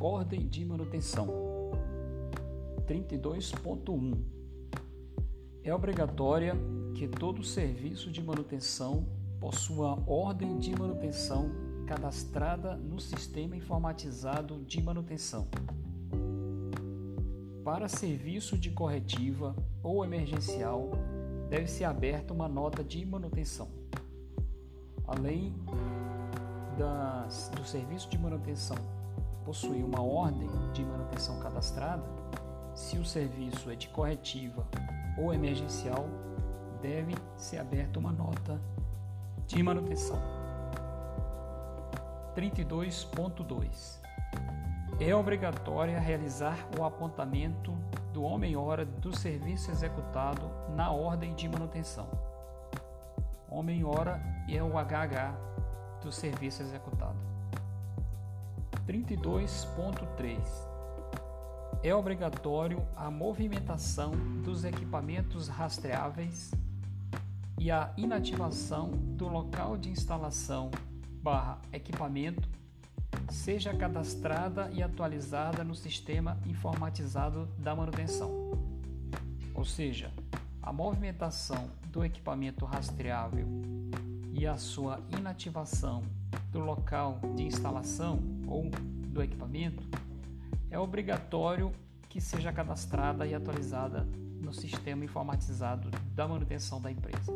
Ordem de manutenção 32.1 É obrigatória que todo serviço de manutenção possua ordem de manutenção cadastrada no sistema informatizado de manutenção. Para serviço de corretiva ou emergencial, deve ser aberta uma nota de manutenção. Além do serviço de manutenção possuir uma ordem de manutenção cadastrada, se o serviço é de corretiva ou emergencial, deve ser aberta uma nota de manutenção. 32.2 é obrigatória realizar o apontamento do homem-hora do serviço executado na ordem de manutenção. Homem-hora é o HH do serviço executado. 32.3 É obrigatório a movimentação dos equipamentos rastreáveis e a inativação do local de instalação barra equipamento seja cadastrada e atualizada no sistema informatizado da manutenção. Ou seja, a movimentação do equipamento rastreável e a sua inativação do local de instalação ou do equipamento é obrigatório que seja cadastrada e atualizada no sistema informatizado da manutenção da empresa.